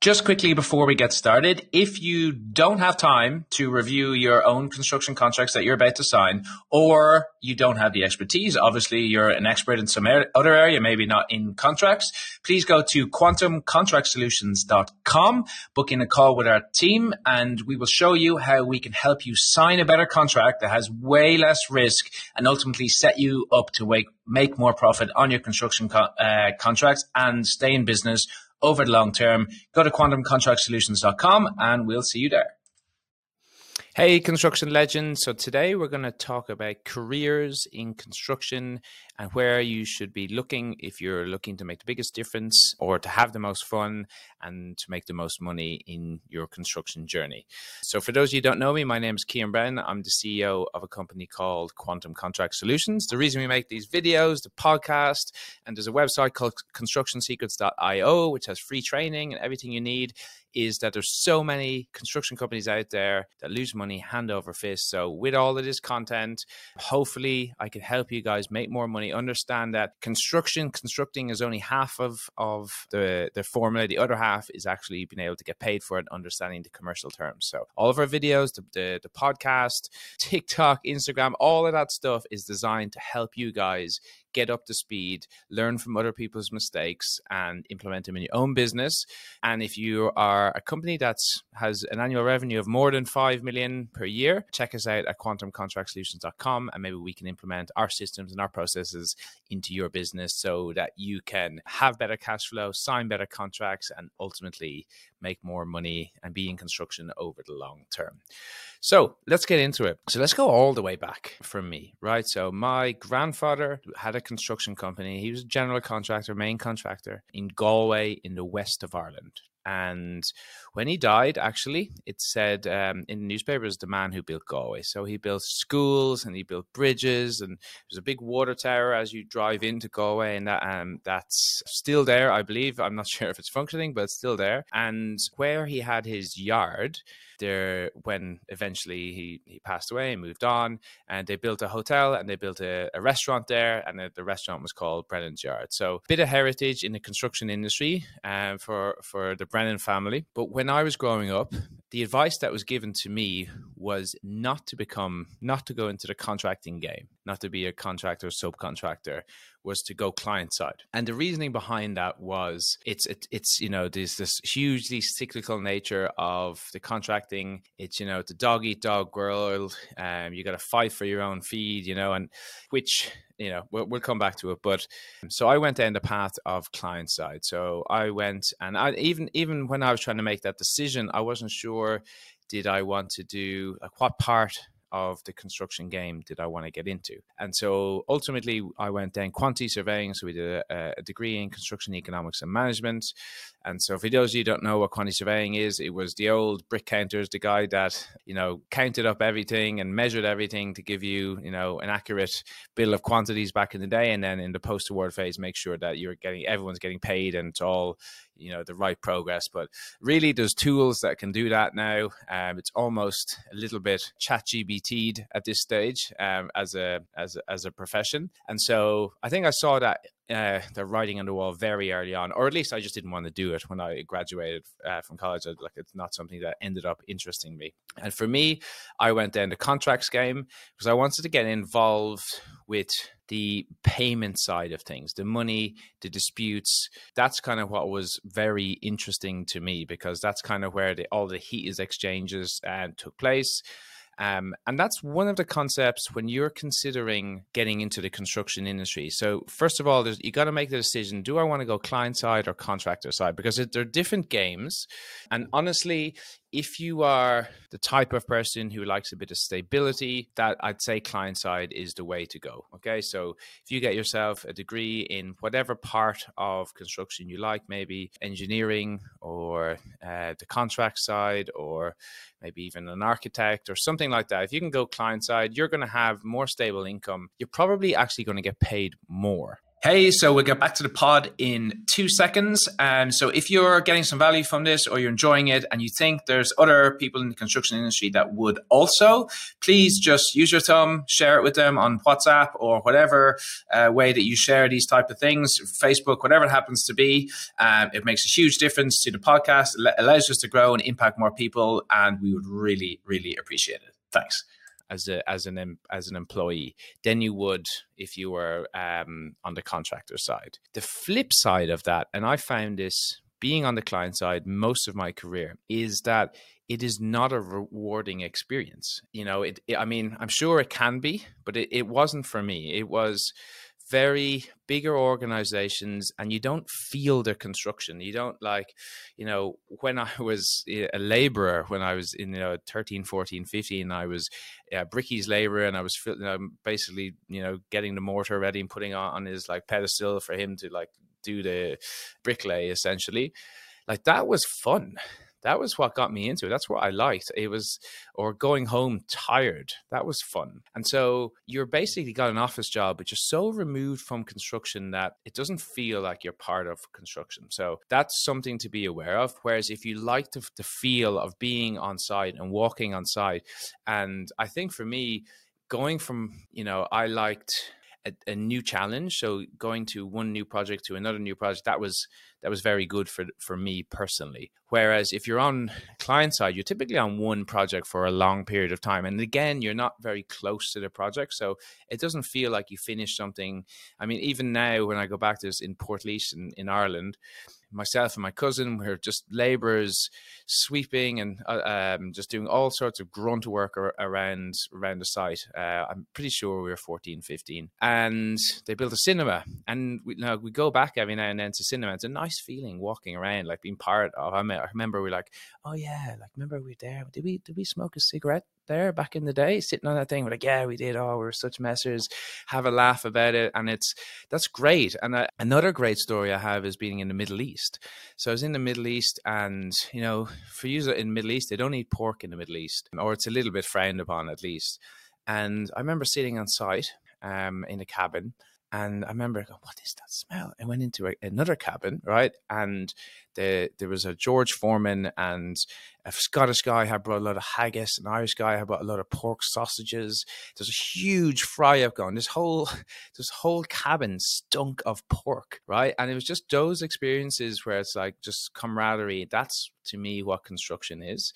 Just quickly before we get started, if you don't have time to review your own construction contracts that you're about to sign, or you don't have the expertise, obviously you're an expert in some other area, maybe not in contracts, please go to quantumcontractsolutions.com, book in a call with our team, and we will show you how we can help you sign a better contract that has way less risk and ultimately set you up to make, make more profit on your construction co- uh, contracts and stay in business over the long term. Go to quantumcontractsolutions.com and we'll see you there. Hey, construction legends. So, today we're going to talk about careers in construction and where you should be looking if you're looking to make the biggest difference or to have the most fun and to make the most money in your construction journey. So, for those of you who don't know me, my name is Cian Brennan. I'm the CEO of a company called Quantum Contract Solutions. The reason we make these videos, the podcast, and there's a website called constructionsecrets.io, which has free training and everything you need is that there's so many construction companies out there that lose money hand over fist. So with all of this content, hopefully I can help you guys make more money. Understand that construction, constructing is only half of of the the formula. The other half is actually being able to get paid for it, understanding the commercial terms. So all of our videos, the, the, the podcast, TikTok, Instagram, all of that stuff is designed to help you guys get up to speed, learn from other people's mistakes, and implement them in your own business. And if you are a company that has an annual revenue of more than 5 million per year, check us out at quantumcontractsolutions.com and maybe we can implement our systems and our processes into your business so that you can have better cash flow, sign better contracts, and ultimately make more money and be in construction over the long term. So let's get into it. So let's go all the way back from me, right? So my grandfather had a construction company. He was a general contractor, main contractor in Galway in the west of Ireland. And when he died, actually, it said um, in the newspapers the man who built Galway. So he built schools and he built bridges, and there's a big water tower as you drive into Galway, and that um, that's still there, I believe. I'm not sure if it's functioning, but it's still there. And where he had his yard, there when eventually he, he passed away and moved on and they built a hotel and they built a, a restaurant there and the, the, restaurant was called brennan's yard so a bit of heritage in the construction industry um, for for the brennan family. But when i was growing up the advice that was given to me was not to become not to go into the contracting game not to be a contractor subcontractor was to go client side. And the reasoning behind that was it's it, it's you know there's this hugely cyclical nature of the contracting. It's you know a dog eat dog world. Um, you got to fight for your own feed, you know, and which you know we'll, we'll come back to it. But so I went down the path of client side. So I went and I even even when I was trying to make that decision, I wasn't sure did I want to do like what part of the construction game did I want to get into? And so ultimately, I went down quantity surveying. So we did a, a, degree in construction economics and management. And so, for those of you don't know what quantity surveying is, it was the old brick counters, the guy that you know counted up everything and measured everything to give you you know an accurate bill of quantities back in the day, and then in the post-award phase, make sure that you're getting everyone's getting paid and it's all you know the right progress but really there's tools that can do that now um, it's almost a little bit chat GPT'd at this stage um, as a as as a profession and so i think i saw that uh, the writing on the wall very early on, or at least I just didn't want to do it when I graduated uh, from college. I, like it's not something that ended up interesting me. And for me, I went down the contracts game because I wanted to get involved with the payment side of things, the money, the disputes. That's kind of what was very interesting to me because that's kind of where the, all the heat is exchanges uh, took place. Um, and that's one of the concepts when you're considering getting into the construction industry. So, first of all, you got to make the decision do I want to go client side or contractor side? Because they're different games. And honestly, if you are the type of person who likes a bit of stability, that I'd say client side is the way to go. Okay. So if you get yourself a degree in whatever part of construction you like, maybe engineering or uh, the contract side, or maybe even an architect or something like that, if you can go client side, you're going to have more stable income. You're probably actually going to get paid more Hey, so we'll get back to the pod in two seconds. And so if you're getting some value from this or you're enjoying it and you think there's other people in the construction industry that would also, please just use your thumb, share it with them on WhatsApp or whatever uh, way that you share these type of things, Facebook, whatever it happens to be. Um, it makes a huge difference to the podcast. It allows us to grow and impact more people. And we would really, really appreciate it. Thanks as a as an as an employee than you would if you were um, on the contractor side. The flip side of that, and I found this being on the client side most of my career, is that it is not a rewarding experience. You know, it, it I mean, I'm sure it can be, but it, it wasn't for me. It was very bigger organizations and you don't feel the construction. You don't like you know when i was eh, a laborer when i was in you know 13 14 15 i was eh, a bricky's laborer and i was you um, know, basically you know getting the mortar ready and putting on his like pedestal for him to like do the bricklay essentially. Like that was fun that was what got me into it. That's what I liked. It was, or going home tired. That was fun. And so you're basically got an office job, but you're so removed from construction that it doesn't feel like you're part of construction. So that's something to be aware of. Whereas if you like the, the feel of being on site and walking on site, and I think for me, going from, you know, I liked a, a, new challenge. So going to one new project to another new project, that was that was very good for for me personally. Whereas if you're on client side, you're typically on one project for a long period of time, and again, you're not very close to the project, so it doesn't feel like you finish something. I mean, even now when I go back to this in Portlaoise in, in Ireland, myself and my cousin were just laborers sweeping and uh, um, just doing all sorts of grunt work ar- around around the site. Uh, i'm pretty sure we were 14 15 and they built a cinema. And we, you know, we go back every now and then to cinema. It's a nice feeling walking around like being part of i, I remember we are like oh yeah like remember we were there did we did we smoke a cigarette there back in the day, sitting on that thing. We're like, yeah, we did. Oh, we are such messers. Have a laugh about it, and it's that's great. And another great story I have is being in the Middle East. So I was in the Middle East, and you know, for you in the Middle East, they don't eat pork in the Middle East, or it's a little bit frowned upon at least. And I remember sitting on site um, in a cabin and I remember going, what is that smell? I went into a, another cabin, right? And the, there was a George Foreman and a Scottish guy had brought a lot of haggis, an Irish guy had brought a lot of pork sausages. There's a huge fry up going. This whole this whole cabin stunk of pork, right? And it was just those experiences where it's like just camaraderie. That's to me what construction is.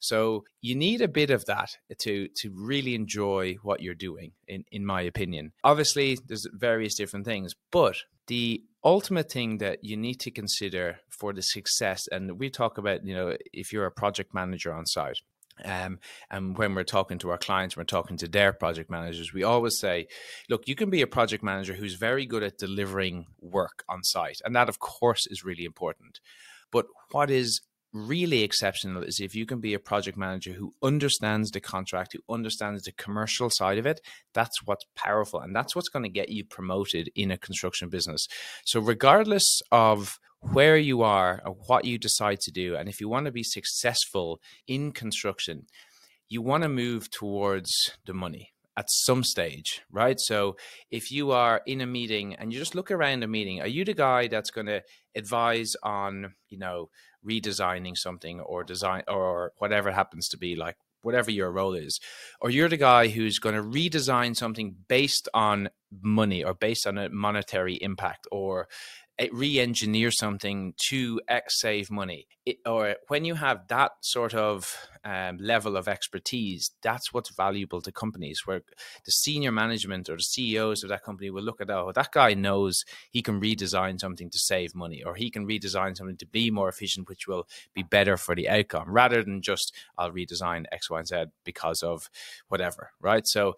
So you need a bit of that to to really enjoy what you're doing, in in my opinion. Obviously, there's various different things, but the ultimate thing that you need to consider for the success, and we talk about, you know, if you're a project manager on site, um, and when we're talking to our clients, we're talking to their project managers, we always say, look, you can be a project manager who's very good at delivering work on site. And that, of course, is really important. But what is really exceptional is if you can be a project manager who understands the contract, who understands the commercial side of it. That's what's powerful. And that's what's going to get you promoted in a construction business. So, regardless of where you are or what you decide to do, and if you want to be successful in construction, you want to move towards the money at some stage, right? So if you are in a meeting and you just look around a meeting, are you the guy that's going to advise on, you know, redesigning something or design or whatever happens to be like whatever your role is or you're the guy who's going to redesign something based on money or based on a monetary impact or re-engineer something to X save money, it, or when you have that sort of um, level of expertise, that's what's valuable to companies. Where the senior management or the CEOs of that company will look at, oh, that guy knows he can redesign something to save money, or he can redesign something to be more efficient, which will be better for the outcome, rather than just I'll redesign X, Y, and Z because of whatever, right? So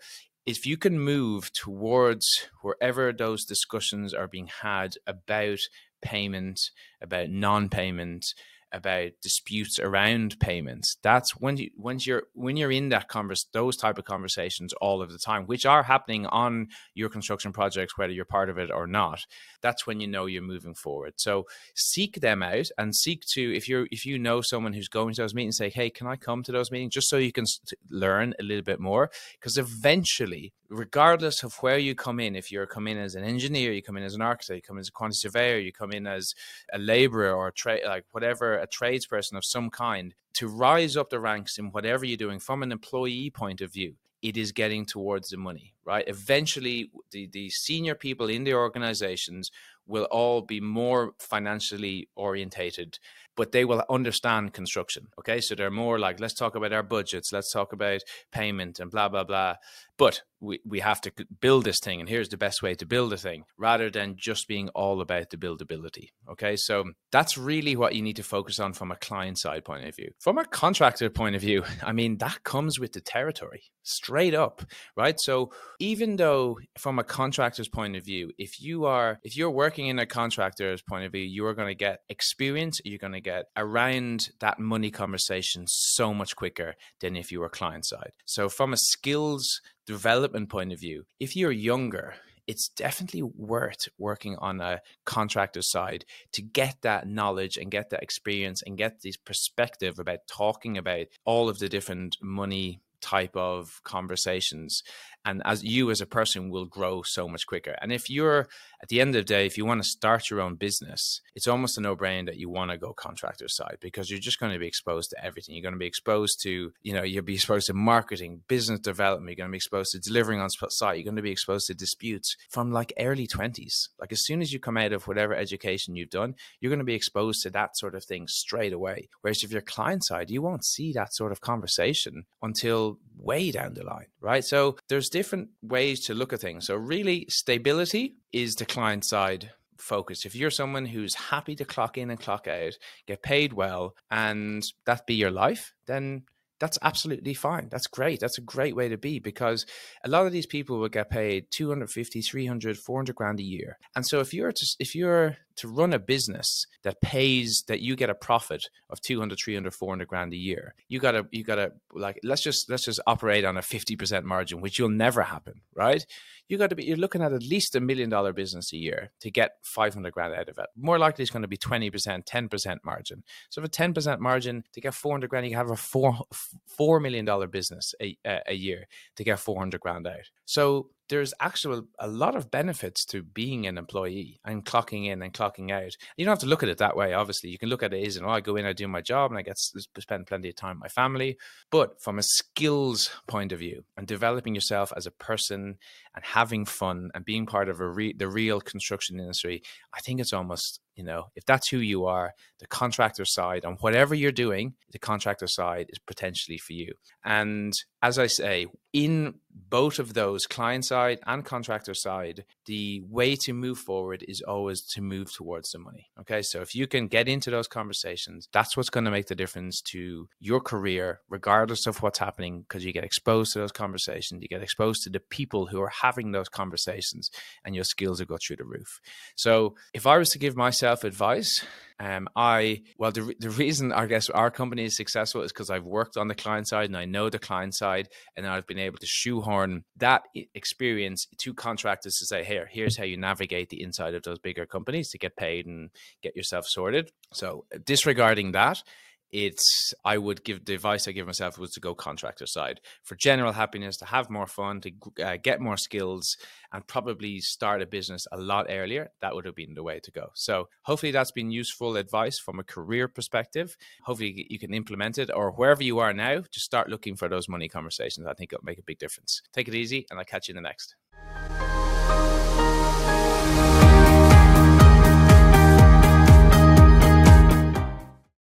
if you can move towards wherever those discussions are being had about payment, about non payment, about disputes around payments. That's when you when you're when you're in that converse those type of conversations all of the time, which are happening on your construction projects, whether you're part of it or not. That's when you know you're moving forward. So seek them out and seek to if you're if you know someone who's going to those meetings, say, hey, can I come to those meetings just so you can learn a little bit more? Because eventually, regardless of where you come in, if you're come in as an engineer, you come in as an architect, you come in as a quantity surveyor, you come in as a laborer or a trade like whatever a tradesperson of some kind to rise up the ranks in whatever you're doing from an employee point of view it is getting towards the money right? Eventually the, the senior people in the organizations will all be more financially orientated but they will understand construction okay? So they're more like let's talk about our budgets let's talk about payment and blah blah blah. But we, we have to build this thing and here's the best way to build a thing rather than just being all about the buildability okay? So that's really what you need to focus on from a client side point of view. From a contractor point of view i mean that comes with the territory straight up right? So even though from a contractor's point of view if you are if you're working in a contractor's point of view you are going to get experience you're going to get around that money conversation so much quicker than if you were client side. So from a skills development point of view, if you're younger, it's definitely worth working on a contractor side to get that knowledge and get that experience and get this perspective about talking about all of the different money type of conversations and as you as a person will grow so much quicker. And if you're at the end of the day if you want to start your own business it's almost a no-brainer that you want to go contractor side because you're just going to be exposed to everything. You're going to be exposed to you know you'll be exposed to marketing business development you're going to be exposed to delivering on site you're going to be exposed to disputes from like early 20s like as soon as you come out of whatever education you've done you're going to be exposed to that sort of thing straight away. Whereas if you're client side you won't see that sort of conversation until way down the line right so there's different ways to look at things. So, really, stability is the client side focus. If you're someone who's happy to clock in and clock out, get paid well, and that be your life, then that's absolutely fine. That's great. That's a great way to be because a lot of these people will get paid 250, 300, 400 grand a year. And so if you're to, if you're to run a business that pays that you get a profit of 200, 300, 400 grand a year, you got to you got to like let's just let's just operate on a 50% margin, which will never happen, right? You got to be you're looking at at least a million dollar business a year to get 500 grand out of it. More likely it's going to be 20%, 10% margin. So if a 10% margin to get 400 grand, you have a 4 4 million dollar business a, a year to get 400 grand out. So there's actual a lot of benefits to being an employee and clocking in and clocking out. You don't have to look at it that way. Obviously, you can look at it as, oh, I go in, I do my job, and I get spend plenty of time with my family. But from a skills point of view, and developing yourself as a person and having fun and being part of a re- the real construction industry, I think it's almost you know if that's who you are, the contractor side on whatever you're doing, the contractor side is potentially for you. And as I say, in both of those client side and contractor side, the way to move forward is always to move towards the money. Okay. So if you can get into those conversations, that's what's going to make the difference to your career, regardless of what's happening, because you get exposed to those conversations, you get exposed to the people who are having those conversations, and your skills will go through the roof. So if I was to give myself advice, um, I well, the the reason I guess our company is successful is because I've worked on the client side and I know the client side, and I've been able to shoehorn that experience to contractors to say, "Here, here's how you navigate the inside of those bigger companies to get paid and get yourself sorted." So, disregarding that, it's I would give the advice I give myself was to go contractor side for general happiness, to have more fun, to uh, get more skills, and probably start a business a lot earlier. That would have been the way to go. So hopefully that's been useful advice from a career perspective. Hopefully you can implement it, or wherever you are now, just start looking for those money conversations. I think it'll make a big difference. Take it easy, and I'll catch you in the next.